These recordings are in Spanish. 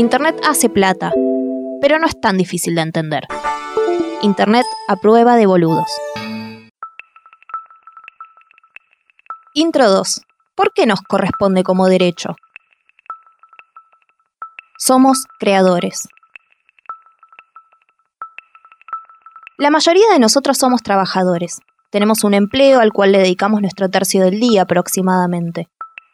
Internet hace plata, pero no es tan difícil de entender. Internet a prueba de boludos. Intro 2. ¿Por qué nos corresponde como derecho? Somos creadores. La mayoría de nosotros somos trabajadores. Tenemos un empleo al cual le dedicamos nuestro tercio del día aproximadamente.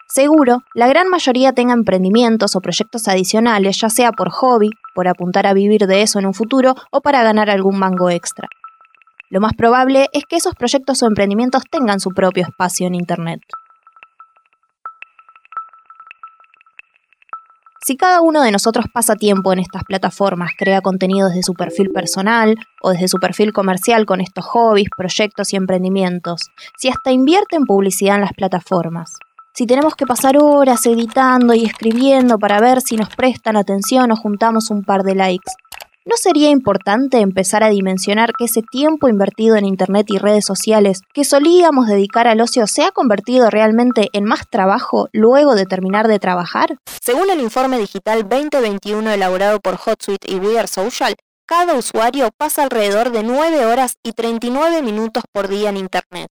Seguro, la gran mayoría tenga emprendimientos o proyectos adicionales, ya sea por hobby, por apuntar a vivir de eso en un futuro o para ganar algún mango extra. Lo más probable es que esos proyectos o emprendimientos tengan su propio espacio en Internet. Si cada uno de nosotros pasa tiempo en estas plataformas, crea contenido desde su perfil personal o desde su perfil comercial con estos hobbies, proyectos y emprendimientos, si hasta invierte en publicidad en las plataformas, si tenemos que pasar horas editando y escribiendo para ver si nos prestan atención o juntamos un par de likes, ¿no sería importante empezar a dimensionar que ese tiempo invertido en Internet y redes sociales que solíamos dedicar al ocio se ha convertido realmente en más trabajo luego de terminar de trabajar? Según el informe digital 2021 elaborado por HotSuite y We Social, cada usuario pasa alrededor de 9 horas y 39 minutos por día en Internet.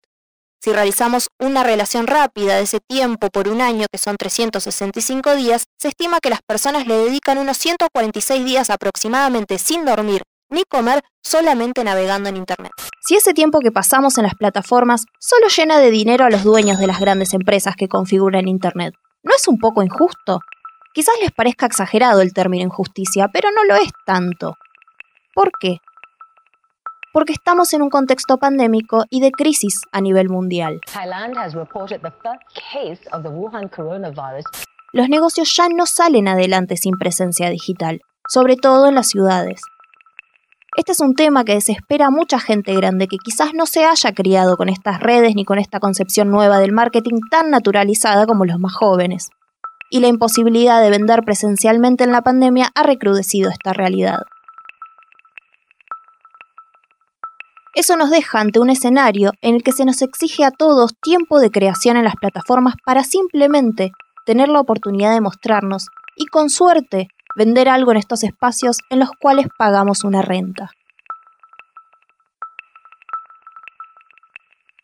Si realizamos una relación rápida de ese tiempo por un año, que son 365 días, se estima que las personas le dedican unos 146 días aproximadamente sin dormir ni comer solamente navegando en Internet. Si ese tiempo que pasamos en las plataformas solo llena de dinero a los dueños de las grandes empresas que configuran Internet, ¿no es un poco injusto? Quizás les parezca exagerado el término injusticia, pero no lo es tanto. ¿Por qué? Porque estamos en un contexto pandémico y de crisis a nivel mundial. Los negocios ya no salen adelante sin presencia digital, sobre todo en las ciudades. Este es un tema que desespera a mucha gente grande que quizás no se haya criado con estas redes ni con esta concepción nueva del marketing tan naturalizada como los más jóvenes. Y la imposibilidad de vender presencialmente en la pandemia ha recrudecido esta realidad. Eso nos deja ante un escenario en el que se nos exige a todos tiempo de creación en las plataformas para simplemente tener la oportunidad de mostrarnos y con suerte vender algo en estos espacios en los cuales pagamos una renta.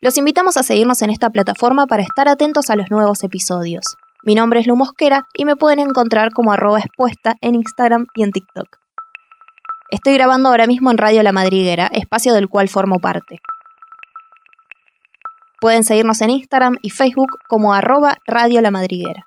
Los invitamos a seguirnos en esta plataforma para estar atentos a los nuevos episodios. Mi nombre es Lu Mosquera y me pueden encontrar como arroba expuesta en Instagram y en TikTok. Estoy grabando ahora mismo en Radio La Madriguera, espacio del cual formo parte. Pueden seguirnos en Instagram y Facebook como arroba Radio La Madriguera.